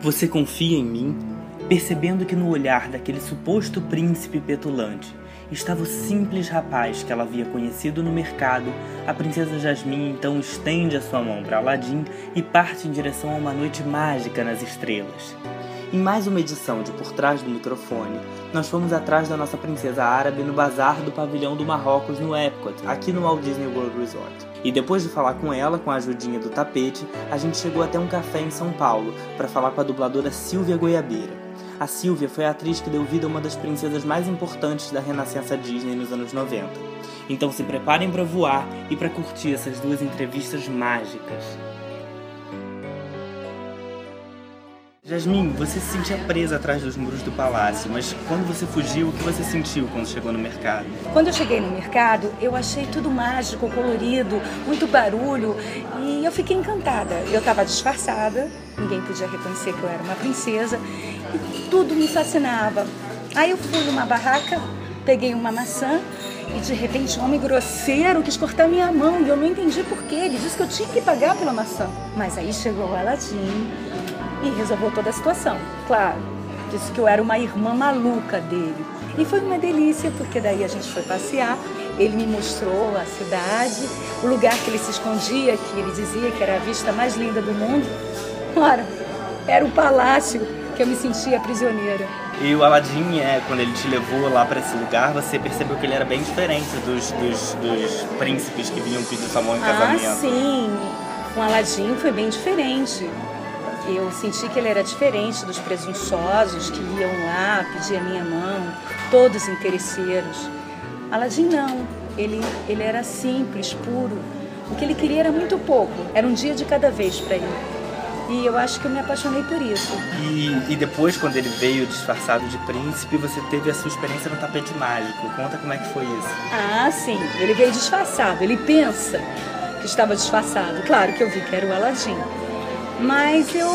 Você confia em mim? Percebendo que no olhar daquele suposto príncipe petulante estava o simples rapaz que ela havia conhecido no mercado, a princesa Jasmine então estende a sua mão para Aladim e parte em direção a uma noite mágica nas estrelas. Em mais uma edição de Por Trás do Microfone, nós fomos atrás da nossa princesa árabe no bazar do pavilhão do Marrocos no Epcot, aqui no Walt Disney World Resort. E depois de falar com ela, com a ajudinha do tapete, a gente chegou até um café em São Paulo para falar com a dubladora Silvia Goiabeira. A Silvia foi a atriz que deu vida a uma das princesas mais importantes da renascença Disney nos anos 90. Então se preparem para voar e para curtir essas duas entrevistas mágicas. Jasmine, você se sentia presa atrás dos muros do palácio, mas quando você fugiu, o que você sentiu quando chegou no mercado? Quando eu cheguei no mercado, eu achei tudo mágico, colorido, muito barulho e eu fiquei encantada. Eu estava disfarçada, ninguém podia reconhecer que eu era uma princesa tudo me fascinava. Aí eu fui numa barraca, peguei uma maçã e de repente um homem grosseiro quis cortar minha mão e eu não entendi porquê. Ele disse que eu tinha que pagar pela maçã. Mas aí chegou o Aladim e resolveu toda a situação. Claro, disse que eu era uma irmã maluca dele. E foi uma delícia, porque daí a gente foi passear, ele me mostrou a cidade, o lugar que ele se escondia, que ele dizia que era a vista mais linda do mundo. Ora, era o palácio que eu me sentia prisioneira. E o Aladdin, é, quando ele te levou lá para esse lugar, você percebeu que ele era bem diferente dos, dos, dos príncipes que vinham pedir sua mão em casamento. Ah, sim. Com Aladdin foi bem diferente. Eu senti que ele era diferente dos presunçosos que iam lá pedir a minha mão, todos interesseiros. Aladim não, ele, ele era simples, puro. O que ele queria era muito pouco, era um dia de cada vez para ele. E eu acho que eu me apaixonei por isso. E, e, depois, quando ele veio disfarçado de príncipe, você teve a sua experiência no tapete mágico. Conta como é que foi isso. Ah, sim. Ele veio disfarçado. Ele pensa que estava disfarçado. Claro que eu vi que era o Aladim. Mas eu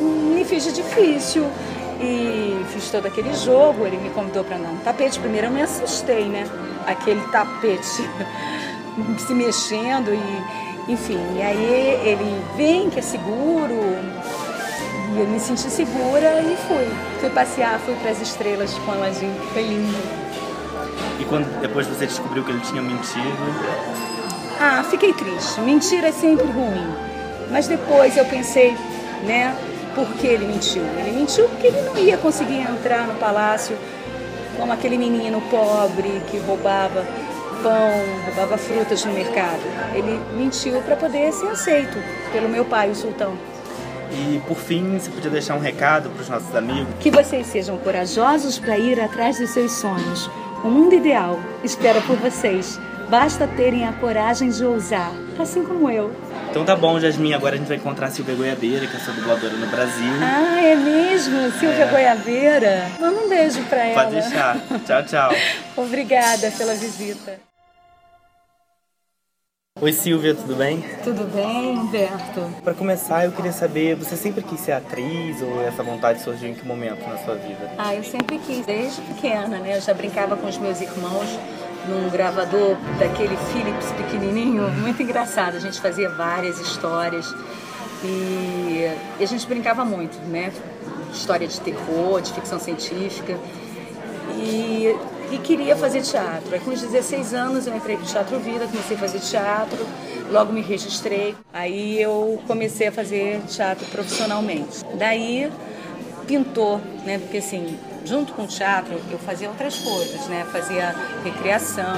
me fiz de difícil e fiz todo aquele jogo. Ele me convidou para andar no tapete. Primeiro eu me assustei, né? Aquele tapete se mexendo e, enfim. E aí ele vem que é seguro. E eu me senti segura e fui. Fui passear, fui para as estrelas com a Aladim. Foi lindo. E quando depois você descobriu que ele tinha mentido? Ah, fiquei triste. Mentira é sempre ruim. Mas depois eu pensei, né, por que ele mentiu? Ele mentiu porque ele não ia conseguir entrar no palácio como aquele menino pobre que roubava pão, roubava frutas no mercado. Ele mentiu para poder ser aceito pelo meu pai, o sultão. E por fim, você podia deixar um recado para os nossos amigos? Que vocês sejam corajosos para ir atrás dos seus sonhos. O mundo ideal espera por vocês. Basta terem a coragem de ousar, assim como eu. Então tá bom, Jasmine. Agora a gente vai encontrar a Silvia Goiabeira, que é sua dubladora no Brasil. Ah, é mesmo? Silvia é. Goiabeira? Manda um beijo pra ela. Pode deixar. Tchau, tchau. Obrigada pela visita. Oi Silvia, tudo bem? Tudo bem, Humberto. Para começar, eu queria saber, você sempre quis ser atriz ou essa vontade surgiu em que momento na sua vida? Ah, eu sempre quis, desde pequena, né? Eu já brincava com os meus irmãos num gravador daquele Philips pequenininho, muito engraçado. A gente fazia várias histórias e, e a gente brincava muito, né? História de terror, de ficção científica. E, e queria fazer teatro. Aí com os 16 anos eu entrei para o Teatro Vida, comecei a fazer teatro, logo me registrei. Aí eu comecei a fazer teatro profissionalmente. Daí pintou, né? Porque assim, junto com o teatro, eu fazia outras coisas, né? Fazia recreação,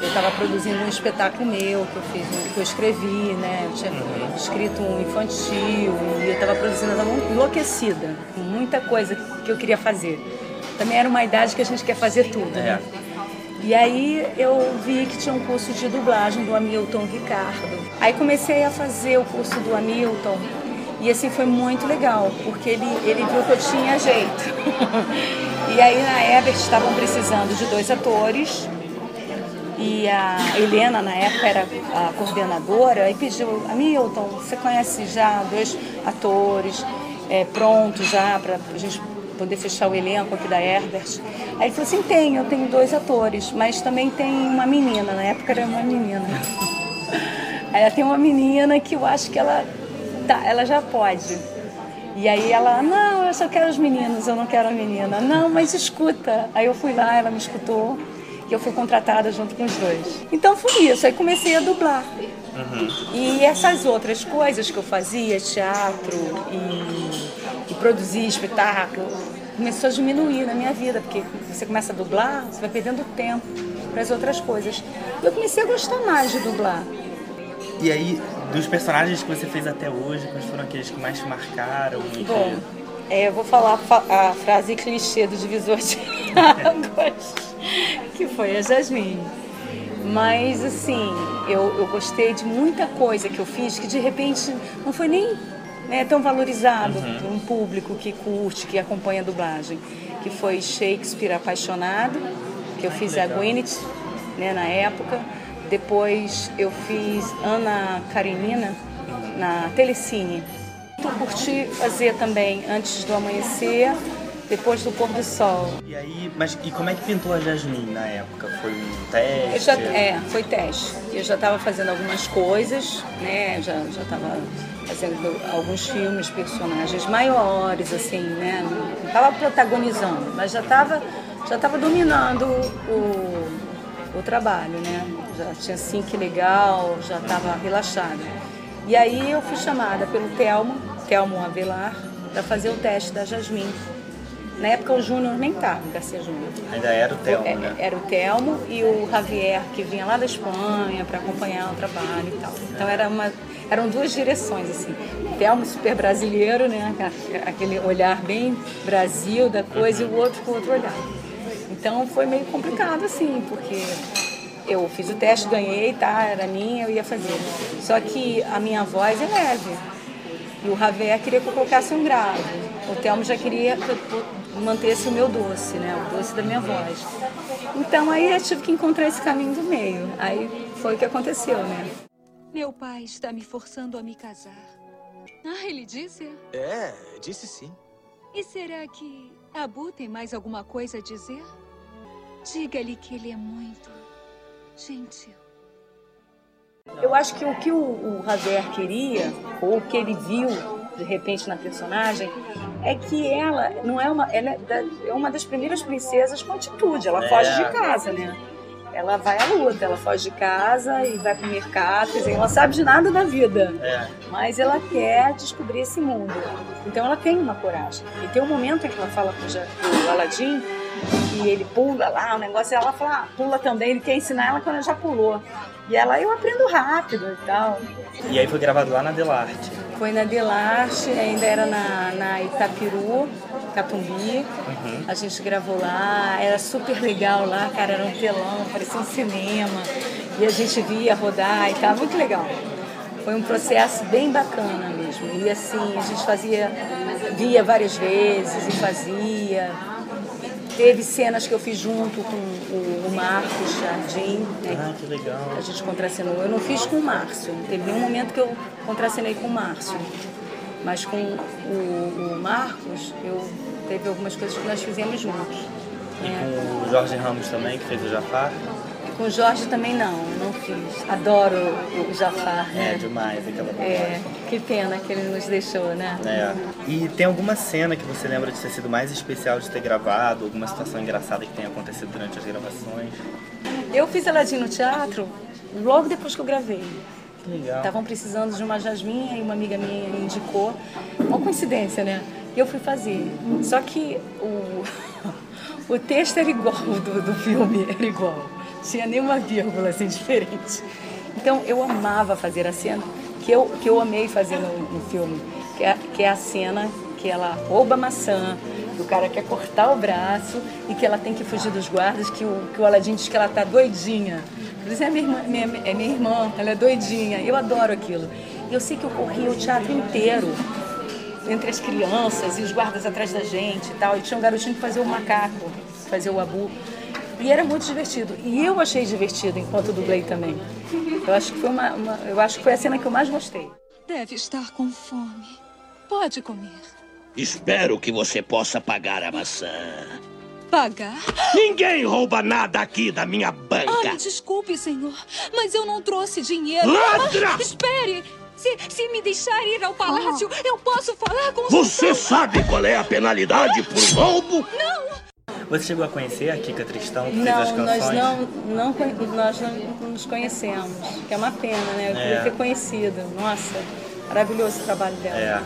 eu estava produzindo um espetáculo meu que eu fiz, que eu escrevi, né? Eu tinha escrito um infantil e eu estava produzindo, eu estava enlouquecida, com muita coisa que eu queria fazer. Também era uma idade que a gente quer fazer tudo, né? É. E aí eu vi que tinha um curso de dublagem do Hamilton Ricardo. Aí comecei a fazer o curso do Hamilton e assim foi muito legal, porque ele, ele viu que eu tinha jeito. e aí na Ebert estavam precisando de dois atores. E a Helena, na época, era a coordenadora e pediu, Hamilton, você conhece já dois atores é, prontos já para a gente poder fechar o elenco aqui da Herbert? Aí ele falou assim, tem, eu tenho dois atores, mas também tem uma menina, na época era uma menina. Aí ela tem uma menina que eu acho que ela tá, ela já pode. E aí ela, não, eu só quero os meninos, eu não quero a menina. Não, mas escuta. Aí eu fui lá, ela me escutou e eu fui contratada junto com os dois. Então foi isso, aí comecei a dublar. Uhum. E essas outras coisas que eu fazia, teatro e, e produzir espetáculo, começou a diminuir na minha vida, porque você começa a dublar, você vai perdendo tempo para as outras coisas. E eu comecei a gostar mais de dublar. E aí, dos personagens que você fez até hoje, quais foram aqueles que mais te marcaram? Bom, é, eu vou falar a frase clichê do divisor de águas, que foi a Jasmine. Mas, assim, eu, eu gostei de muita coisa que eu fiz que de repente não foi nem né, tão valorizado uhum. por um público que curte, que acompanha a dublagem. Que foi Shakespeare Apaixonado, que eu fiz a Gwyneth né, na época. Depois eu fiz Ana Karenina na Telecine. Eu curti fazer também Antes do Amanhecer, depois do pôr do sol. E aí, mas e como é que pintou a Jasmine na época? Foi um teste? Já, é, foi teste. Eu já estava fazendo algumas coisas, né? Já já estava fazendo alguns filmes, personagens maiores, assim, né? Não estava protagonizando, mas já estava já tava dominando o, o trabalho, né? Já tinha assim que legal, já estava relaxada. E aí eu fui chamada pelo Telmo, Telmo Avelar, para fazer o teste da Jasmine na época o Júnior nem estava, o Garcia Júnior. Ainda era o Telmo, né? Era o Telmo e o Javier, que vinha lá da Espanha para acompanhar o trabalho e tal. Então era uma, eram duas direções, assim. Telmo super brasileiro, né? Aquele olhar bem Brasil da coisa uhum. e o outro com outro olhar. Então foi meio complicado, assim, porque eu fiz o teste, ganhei, tá? Era minha, eu ia fazer. Só que a minha voz é leve. E o Javier queria que eu colocasse um grave. O Telmo já queria que eu mantesse o meu doce, né? O doce da minha voz. Então aí eu tive que encontrar esse caminho do meio. Aí foi o que aconteceu, né? Meu pai está me forçando a me casar. Ah, ele disse? É, disse sim. E será que Abu tem mais alguma coisa a dizer? Diga-lhe que ele é muito gentil. Eu acho que o que o, o Javier queria, ou o que ele viu de repente na personagem é que ela não é uma ela é, é uma das primeiras princesas com atitude. Ela é. foge de casa né? Ela vai à luta ela foge de casa e vai para o mercado quer dizer, ela sabe de nada da vida. É. mas ela quer descobrir esse mundo. Então ela tem uma coragem. E tem um momento em que ela fala para o Aladim que ele pula lá o negócio ela fala ah, pula também ele quer ensinar ela quando ela já pulou e ela, eu aprendo rápido e tal. E aí foi gravado lá na Delarte? Foi na Delarte, ainda era na, na Itapiru, Catumbi. Uhum. A gente gravou lá, era super legal lá, cara, era um telão, parecia um cinema. E a gente via rodar e tal, muito legal. Foi um processo bem bacana mesmo. E assim, a gente fazia, via várias vezes e fazia Teve cenas que eu fiz junto com o, Marcos Jardim. Né? Ah, que legal. A gente contracenou. Eu não fiz com o Márcio. Teve nenhum momento que eu contracenei com o Márcio. Mas com o, o Marcos, eu teve algumas coisas que nós fizemos juntos. E né? com o Jorge Ramos também, que fez o Jafar? Com o Jorge também não, não fiz. Adoro o Jafar, né? É, demais aquela É, que pena que ele nos deixou, né? É. E tem alguma cena que você lembra de ter sido mais especial de ter gravado? Alguma situação engraçada que tenha acontecido durante as gravações? Eu fiz Aladim no teatro logo depois que eu gravei. Que legal. Estavam precisando de uma jasminha e uma amiga minha indicou. Uma coincidência, né? E eu fui fazer. Só que o, o texto era igual do, do filme, era igual tinha nenhuma vírgula assim diferente. Então eu amava fazer a cena que eu, que eu amei fazer no, no filme, que é, que é a cena que ela rouba a maçã, que o cara quer cortar o braço e que ela tem que fugir dos guardas, que o, que o Aladim diz que ela tá doidinha. Diz, é minha, irmã, minha, é minha irmã, ela é doidinha. Eu adoro aquilo. E eu sei que eu corria o teatro inteiro, entre as crianças e os guardas atrás da gente e tal. E tinha um garotinho que fazia o macaco, fazia o abu. E era muito divertido. E eu achei divertido enquanto dublei também. Eu acho que foi uma, uma, eu acho que foi a cena que eu mais gostei. Deve estar com fome. Pode comer. Espero que você possa pagar a maçã. Pagar? Ninguém rouba nada aqui da minha banca. Ai, desculpe, senhor, mas eu não trouxe dinheiro. Ladra! Ah, espere! Se, se me deixar ir ao palácio, oh. eu posso falar com Você sabe qual é a penalidade por roubo? Você chegou a conhecer a Kika Tristão, que fez Não, as nós canções? não, não, conhe- nós não nos conhecemos, que é uma pena, né? Eu queria É. ter conhecido. Nossa, maravilhoso o trabalho dela. É.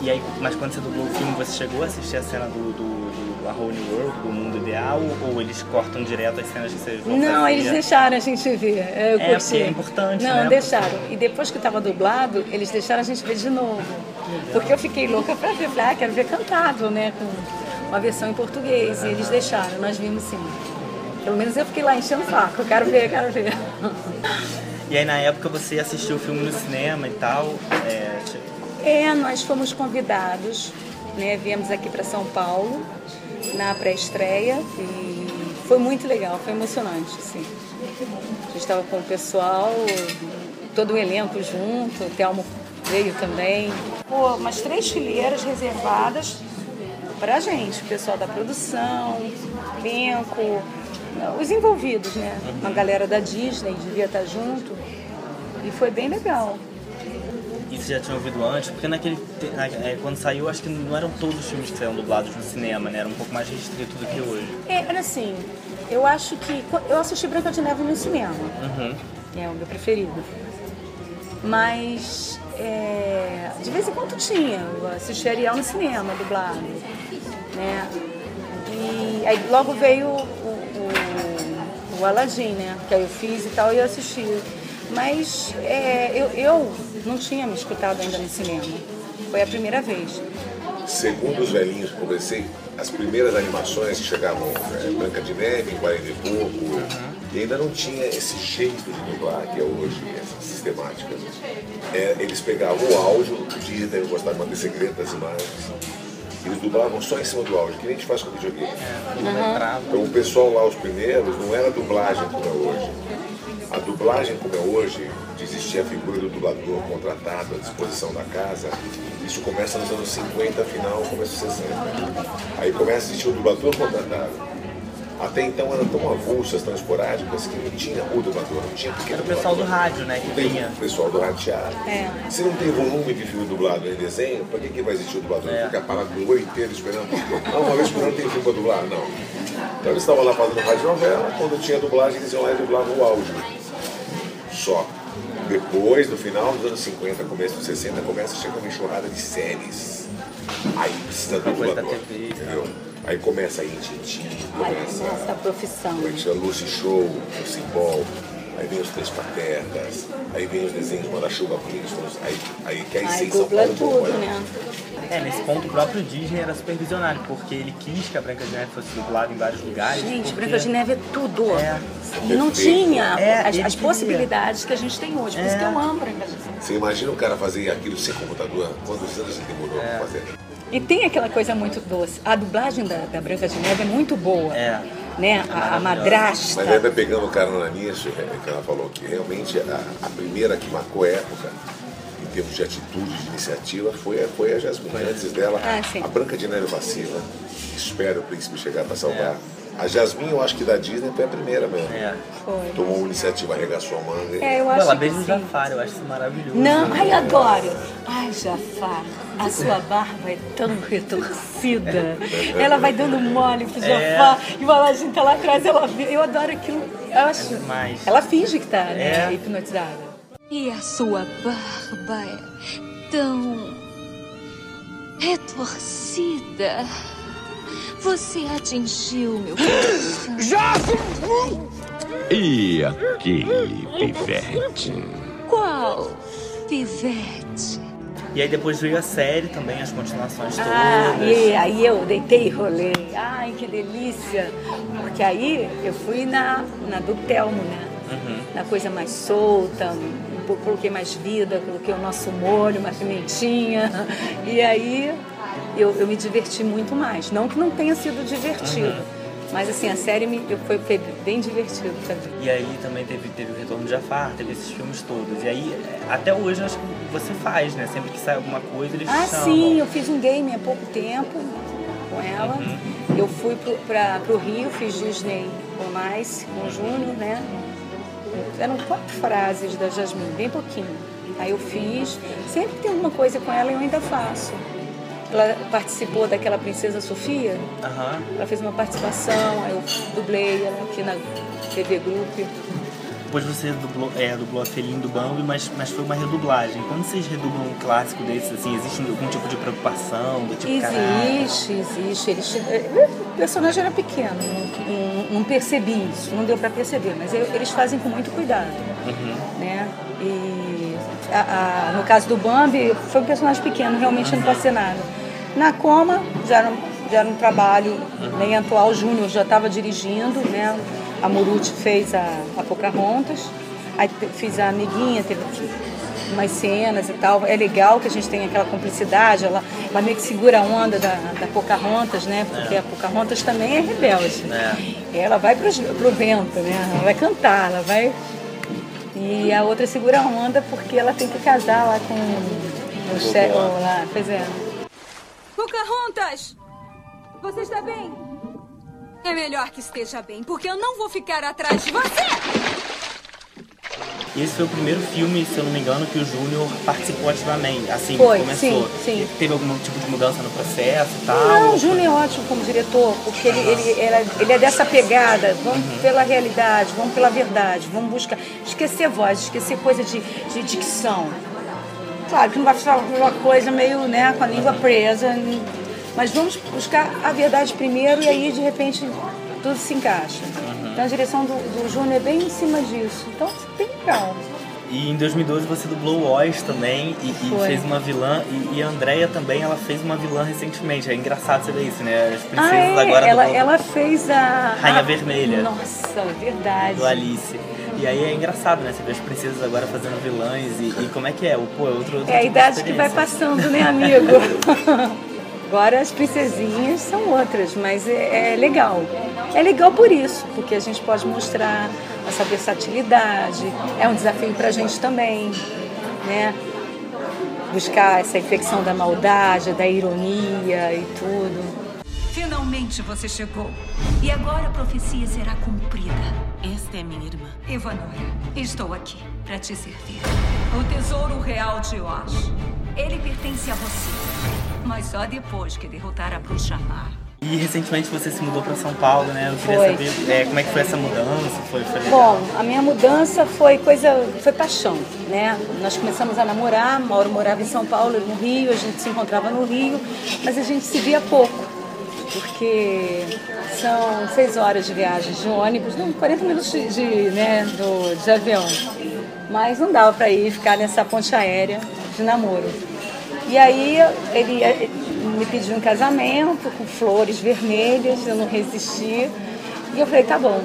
E aí, mas quando você dublou o filme, você chegou a assistir a cena do, do, do A Whole New World, do mundo ideal, ou eles cortam direto as cenas que vocês vão Não, eles deixaram a gente ver. Eu É, curti. é importante, Não, né? deixaram. E depois que estava dublado, eles deixaram a gente ver de novo. Porque eu fiquei louca pra ver. Falei, ah, quero ver cantado, né? Com uma versão em português. E eles deixaram, nós vimos sim. Pelo menos eu fiquei lá enchendo o saco. Quero ver, quero ver. E aí, na época, você assistiu o filme no cinema e tal. É, É, nós fomos convidados, né? Viemos aqui para São Paulo na pré-estreia e foi muito legal, foi emocionante, assim. A gente estava com o pessoal, todo o elenco junto, o Telmo veio também. Pô, umas três fileiras reservadas pra gente, o pessoal da produção, elenco, os envolvidos, né? Uma galera da Disney devia estar junto. E foi bem legal. e você já tinha ouvido antes? Porque naquele, é, quando saiu, acho que não eram todos os filmes que saíram dublados no cinema, né? Era um pouco mais restrito do que hoje. É, era assim, eu acho que. Eu assisti Branca de Neve no cinema. Uhum. É o meu preferido. Mas é, de vez em quando tinha. Eu assisti Ariel no cinema, dublado. Né? E aí logo veio o, o, o Aladdin, né? Que aí eu fiz e tal e eu assisti. Mas é, eu, eu não tinha me escutado ainda no cinema. Foi a primeira vez. Segundo os velhinhos que conversei, as primeiras animações que chegavam é, Branca de Neve, em 40 e pouco, e ainda não tinha esse jeito de dublar que é hoje, essa sistemática. É, eles pegavam o áudio, o Disney gostava de manter segredo das imagens, e eles dublavam só em cima do áudio, que nem a gente faz com videogame. Então o pessoal lá, os primeiros, não era dublagem como é hoje. A dublagem como é hoje, de existir a figura do dublador contratado à disposição da casa, isso começa nos anos 50, final, começo dos 60. Aí começa a existir o dublador contratado. Até então eram tão avulsas, tão esporádicas, que não tinha o dublador, não tinha porque Era o pessoal do rádio, né? Que tem vinha. o pessoal do rateado. É. Se não tem volume de filme dublado em desenho, pra que, que vai existir o dublador? É. Ficar parado o ano inteiro esperando? Ah, uma vez por ano tem filme pra dublar? Não. Então eles estavam lá fazendo rádio novela, quando tinha dublagem, eles iam lá e dublavam o áudio. Só. Depois, no final dos anos 50, começo dos 60, começa a chegar uma enxurrada de séries. Aí precisa do dublador. Entendeu? Aí começa a Intiti, começa nossa, a profissão. é que chama? Lucy Show, o Simbol, aí vem os Três Patetas, aí vem os desenhos Manda-Chuva Flintstones, aí, aí que aí sim São Paulo tudo, né? É, nesse ponto o próprio Disney era super visionário, porque ele quis que a Branca de Neve fosse dublada em vários lugares. Gente, porque... Branca de Neve é tudo. É. E não tinha É, as, as possibilidades que a gente tem hoje. Por isso É. que eu amo Branca de Neve. Você imagina o cara fazer aquilo sem computador? Quantos anos ele demorou É. pra fazer? E tem aquela coisa muito doce. A dublagem da, da Branca de Neve é muito boa. É. Né? A, a madrasta. Mas aí vai pegando carona nisso, é, que ela falou que realmente a, a primeira que marcou a época, em termos de atitude, de iniciativa, foi, a- foi a Jasmine. Antes dela, Ah, a Branca de Neve vacila, espera o príncipe chegar para salvar. A Jasmine, eu acho que da Disney foi a primeira mesmo. É. Foi. Tomou uma iniciativa, arregaçou a manga. É, eu acho Ela beija o. Jafar, eu acho isso maravilhoso. Não, ai, adoro. Ai, Jafar, a sua barba é tão retorcida. Ela vai dando mole pro É. Jafar e o Aladdin tá lá atrás, ela vê. Eu adoro aquilo. Eu acho. demais. Ela finge que tá, né? É. Hipnotizada. E a sua barba é tão. retorcida. Você atingiu meu coração. E aquele pivete? Qual pivete? E aí depois veio a série também, as continuações todas. Ah, e aí eu deitei e rolei. Ai, que delícia. Porque aí eu fui na, na do Telmo, né? Na coisa mais solta, coloquei mais vida, coloquei o nosso molho, uma pimentinha. E aí eu, eu me diverti muito mais. Não que não tenha sido divertido, mas assim, a série me, eu, foi, foi bem divertido também. E aí também teve, teve o Retorno de Jafar, teve esses filmes todos. E aí, até hoje, eu acho que você faz, né? Sempre que sai alguma coisa, eles Ah, chamam. sim, eu fiz um game há pouco tempo com ela. Eu fui pro, pra, pro Rio, fiz Disney on Ice com o Júnior, né? Eram quatro frases da Jasmine, bem pouquinho. Aí eu fiz. Sempre que tem alguma coisa com ela, eu ainda faço. Ela participou daquela Princesa Sofia. Aham. Ela fez uma participação, eu dublei ela aqui na TV Group. Depois você dublou, é, dublou a Felim do Bambi, mas, mas foi uma redublagem. Quando vocês redublam um clássico desses, assim, existe algum tipo de preocupação, do tipo, caralho? Existe, existe. Eles, eh, o personagem era pequeno, não, não- percebi isso, não deu para perceber, mas eles fazem com muito cuidado. Né? E a- a- no caso do Bambi, foi um personagem pequeno, realmente não pode ser nada. Na Coma, já era, um- já era um trabalho nem atual, o Júnior já estava dirigindo, né? a Muruti fez a, a Pocahontas, aí fiz a Amiguinha, teve umas cenas e tal. É legal que a gente tem aquela cumplicidade, ela, ela meio que segura a onda da, da Pocahontas, né? Porque a Pocahontas também é rebelde. É. Ela vai pro, pro vento, né? Ela vai cantar, ela vai. E a outra segura a onda porque ela tem que casar lá com o chefe. lá. Pois é. Pocahontas! Você está bem? É melhor que esteja bem, porque eu não vou ficar atrás de você! Esse foi o primeiro filme, se eu não me engano, que o Júnior participou ativamente, assim, Foi, começou. sim, sim. Teve algum tipo de mudança no processo e tal? Não, o Júnior é ótimo como diretor, porque ele, ele, é- ele é dessa pegada, vamos pela realidade, vamos pela verdade, vamos buscar, esquecer voz, esquecer coisa de, de dicção. Claro que não vai falar uma coisa meio né, com a língua presa, mas vamos buscar a verdade primeiro e aí de repente tudo se encaixa. Então a direção do, do Júnior é bem em cima disso. Então bem legal. E em 2012 você dublou o Oz também e, e fez uma vilã. E, e a Andrea também, ela fez uma vilã recentemente. É engraçado você ver isso, né? As princesas Ah, é? agora ela, dublam ela fez a. Rainha a- Vermelha. Nossa, verdade. do Alice. E aí é engraçado, né? Você vê as princesas agora fazendo vilãs e, e como é que é? O, pô, é outro, outro É a tipo de idade que vai passando, né, amigo? Agora as princesinhas são outras, mas é, é legal. É legal por isso, porque a gente pode mostrar essa versatilidade. É um desafio pra gente também, né? Buscar essa infecção da maldade, da ironia e tudo. Finalmente você chegou. E agora a profecia será cumprida. Esta é minha irmã. Ivanora, estou aqui para te servir. O tesouro real de Oz. Ele pertence a você. Mas só depois que derrotar a bruxa má. E recentemente você se mudou pra São Paulo, né? Eu queria Foi. saber é, como é que foi essa mudança, foi, foi. Bom, a minha mudança foi coisa, foi paixão, né? Nós começamos a namorar, Mauro morava em São Paulo, eu no Rio, a gente se encontrava no Rio, mas a gente se via pouco, porque são seis horas de viagem de ônibus, não, 40 minutos de, de, né, do, de avião. Mas não dava para ir ficar nessa ponte aérea de namoro. E aí ele eh, me pediu um casamento com flores vermelhas, eu não resisti. E eu falei, tá bom,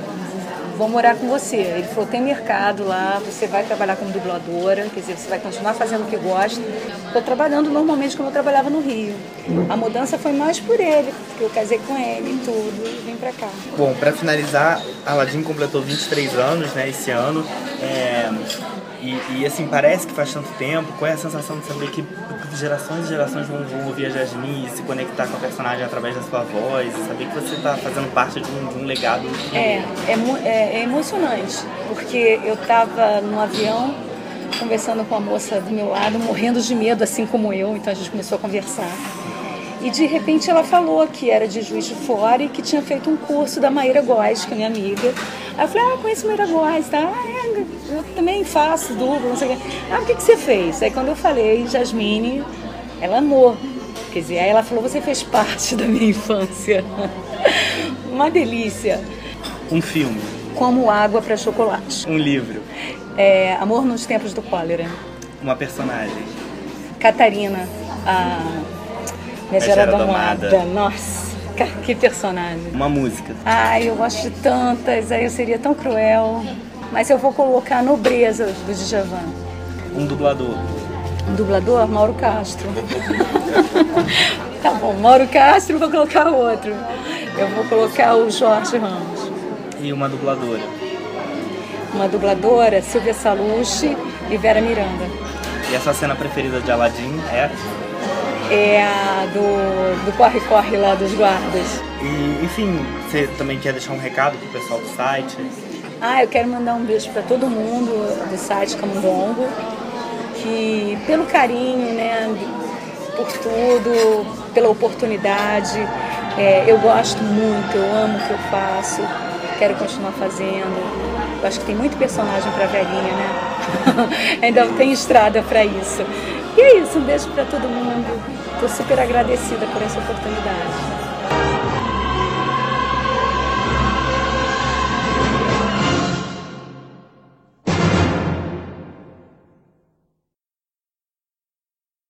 vou morar com você. Ele falou, tem mercado lá, você vai trabalhar como dubladora, quer dizer, você vai continuar fazendo o que gosta. Estou trabalhando normalmente como eu trabalhava no Rio. A mudança foi mais por ele, porque eu casei com ele e tudo, e vim pra cá. Bom, pra finalizar, Aladdin completou 23 anos, né, esse ano. É, e, e, assim, parece que faz tanto tempo. Qual é a sensação de saber que gerações e gerações vão, vão ouvir a Jasmine e se conectar com a personagem através da sua voz saber que você está fazendo parte de um, de um legado? É, é, é, é emocionante, porque eu estava no avião conversando com a moça do meu lado, morrendo de medo, assim como eu, então a gente começou a conversar. E de repente ela falou que era de Juiz de Fora e que tinha feito um curso da Maíra Góes, que é minha amiga. Aí eu falei, ah, conheço Maíra Góes, tá? Ah, é, eu também faço duplo, não sei o quê. Ah, o que, que você fez? Aí quando eu falei, Jasmine, ela amou. Quer dizer, aí ela falou, você fez parte da minha infância. Uma delícia. Um filme, Como água para chocolate. um livro, É, Amor nos Tempos do Cólera. uma personagem. Catarina, a Megera Domada. Domada. Nossa, que personagem. Uma música. Ai, eu gosto de tantas, aí eu seria tão cruel. Mas eu vou colocar Nobreza do Djavan. Um dublador. Um dublador, Mauro Castro. tá bom, Mauro Castro, vou colocar outro. Eu vou colocar o Jorge Ramos. E uma dubladora. Uma dubladora, Silvia Salucci e Vera Miranda. E a sua cena preferida de Aladdin é? É a do corre-corre lá dos guardas. E, enfim, você também quer deixar um recado pro pessoal do site? Ah, eu quero mandar um beijo para todo mundo do site Camundongo, que pelo carinho, né, por tudo, pela oportunidade. É, eu gosto muito, eu amo o que eu faço, quero continuar fazendo. Eu acho que tem muito personagem para velhinha, né? Ainda tem estrada para isso. E é isso, um beijo para todo mundo. Estou super agradecida por essa oportunidade.